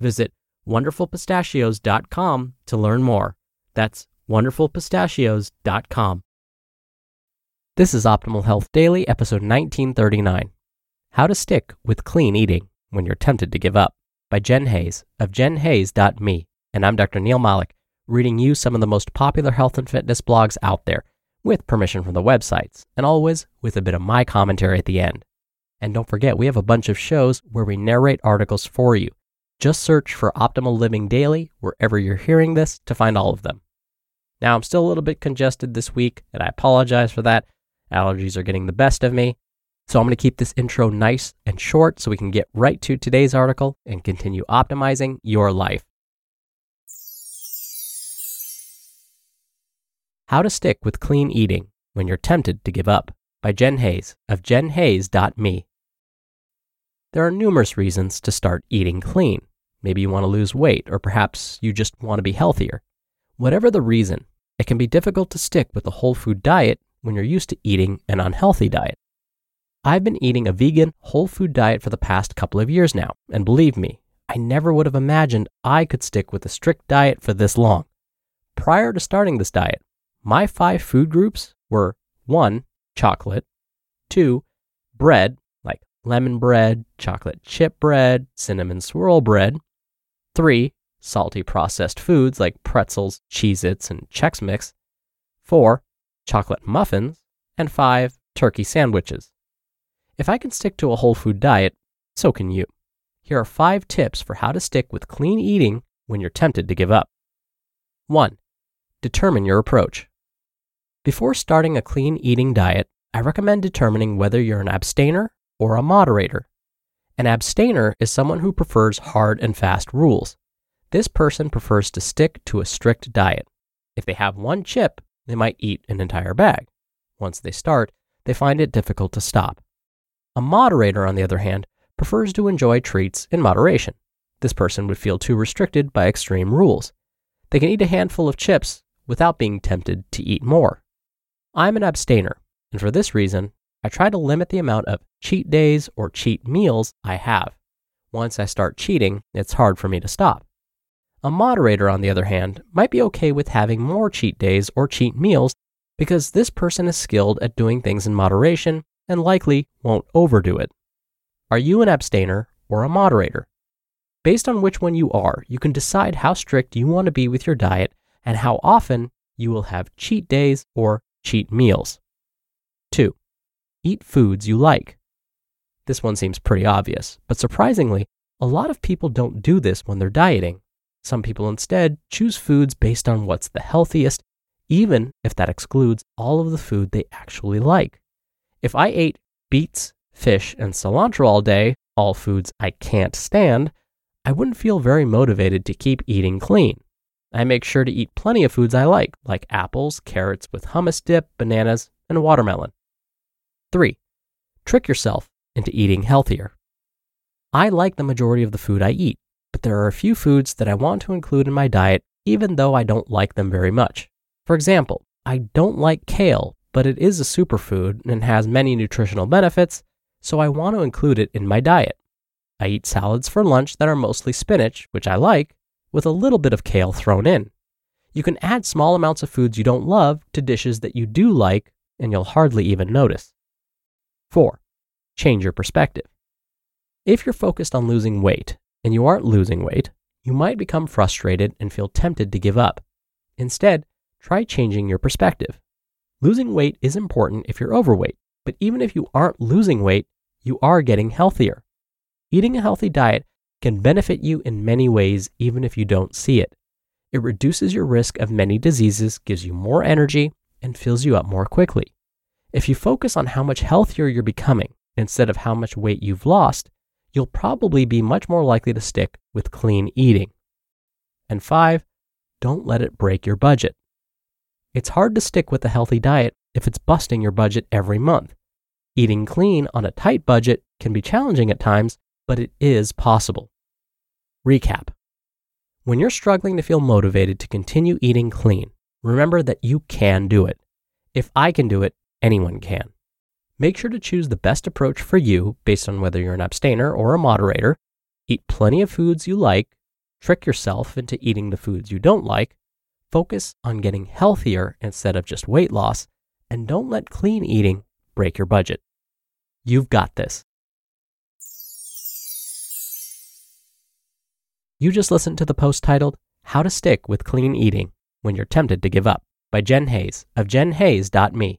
Visit wonderfulpistachios.com to learn more. That's wonderfulpistachios.com. This is Optimal Health Daily, episode 1939 How to Stick with Clean Eating When You're Tempted to Give Up by Jen Hayes of jenhayes.me. And I'm Dr. Neal Malik, reading you some of the most popular health and fitness blogs out there with permission from the websites, and always with a bit of my commentary at the end. And don't forget, we have a bunch of shows where we narrate articles for you. Just search for Optimal Living Daily wherever you're hearing this to find all of them. Now, I'm still a little bit congested this week, and I apologize for that. Allergies are getting the best of me. So I'm going to keep this intro nice and short so we can get right to today's article and continue optimizing your life. How to Stick with Clean Eating When You're Tempted to Give Up by Jen Hayes of jenhayes.me. There are numerous reasons to start eating clean. Maybe you want to lose weight, or perhaps you just want to be healthier. Whatever the reason, it can be difficult to stick with a whole food diet when you're used to eating an unhealthy diet. I've been eating a vegan, whole food diet for the past couple of years now, and believe me, I never would have imagined I could stick with a strict diet for this long. Prior to starting this diet, my five food groups were one, chocolate, two, bread, like lemon bread, chocolate chip bread, cinnamon swirl bread, three, salty processed foods like pretzels, Cheez Its, and Chex Mix, four, chocolate muffins, and five, turkey sandwiches. If I can stick to a whole food diet, so can you. Here are five tips for how to stick with clean eating when you're tempted to give up. 1. Determine your approach. Before starting a clean eating diet, I recommend determining whether you're an abstainer or a moderator. An abstainer is someone who prefers hard and fast rules. This person prefers to stick to a strict diet. If they have one chip, they might eat an entire bag. Once they start, they find it difficult to stop. A moderator, on the other hand, prefers to enjoy treats in moderation. This person would feel too restricted by extreme rules. They can eat a handful of chips without being tempted to eat more. I'm an abstainer, and for this reason, I try to limit the amount of cheat days or cheat meals I have. Once I start cheating, it's hard for me to stop. A moderator, on the other hand, might be okay with having more cheat days or cheat meals because this person is skilled at doing things in moderation and likely won't overdo it. Are you an abstainer or a moderator? Based on which one you are, you can decide how strict you want to be with your diet and how often you will have cheat days or cheat meals. 2. Eat foods you like. This one seems pretty obvious, but surprisingly, a lot of people don't do this when they're dieting. Some people instead choose foods based on what's the healthiest, even if that excludes all of the food they actually like. If I ate beets, fish, and cilantro all day, all foods I can't stand, I wouldn't feel very motivated to keep eating clean. I make sure to eat plenty of foods I like, like apples, carrots with hummus dip, bananas, and watermelon. 3. Trick yourself into eating healthier. I like the majority of the food I eat, but there are a few foods that I want to include in my diet even though I don't like them very much. For example, I don't like kale, but it is a superfood and has many nutritional benefits, so I want to include it in my diet. I eat salads for lunch that are mostly spinach, which I like, with a little bit of kale thrown in. You can add small amounts of foods you don't love to dishes that you do like, and you'll hardly even notice. 4. Change your perspective. If you're focused on losing weight and you aren't losing weight, you might become frustrated and feel tempted to give up. Instead, try changing your perspective. Losing weight is important if you're overweight, but even if you aren't losing weight, you are getting healthier. Eating a healthy diet can benefit you in many ways, even if you don't see it. It reduces your risk of many diseases, gives you more energy, and fills you up more quickly. If you focus on how much healthier you're becoming instead of how much weight you've lost, you'll probably be much more likely to stick with clean eating. And five, don't let it break your budget. It's hard to stick with a healthy diet if it's busting your budget every month. Eating clean on a tight budget can be challenging at times, but it is possible. Recap When you're struggling to feel motivated to continue eating clean, remember that you can do it. If I can do it, anyone can. Make sure to choose the best approach for you based on whether you're an abstainer or a moderator. Eat plenty of foods you like, trick yourself into eating the foods you don't like, focus on getting healthier instead of just weight loss, and don't let clean eating break your budget. You've got this. You just listened to the post titled How to Stick with Clean Eating When You're Tempted to Give Up by Jen Hayes of jenhayes.me.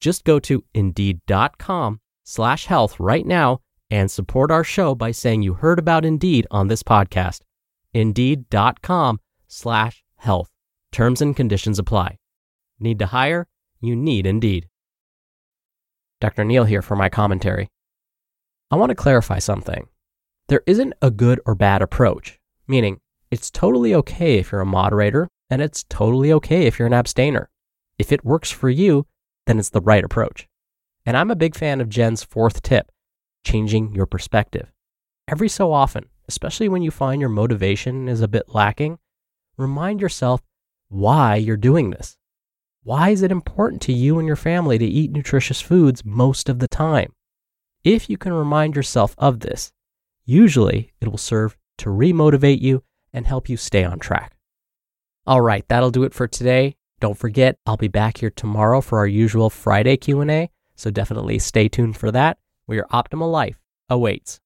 Just go to indeed.com slash health right now and support our show by saying you heard about Indeed on this podcast. Indeed.com slash health. Terms and conditions apply. Need to hire? You need Indeed. Dr. Neal here for my commentary. I want to clarify something. There isn't a good or bad approach, meaning it's totally okay if you're a moderator and it's totally okay if you're an abstainer. If it works for you, then it's the right approach. And I'm a big fan of Jen's fourth tip changing your perspective. Every so often, especially when you find your motivation is a bit lacking, remind yourself why you're doing this. Why is it important to you and your family to eat nutritious foods most of the time? If you can remind yourself of this, usually it will serve to remotivate you and help you stay on track. All right, that'll do it for today. Don't forget, I'll be back here tomorrow for our usual Friday Q&A, so definitely stay tuned for that, where your optimal life awaits.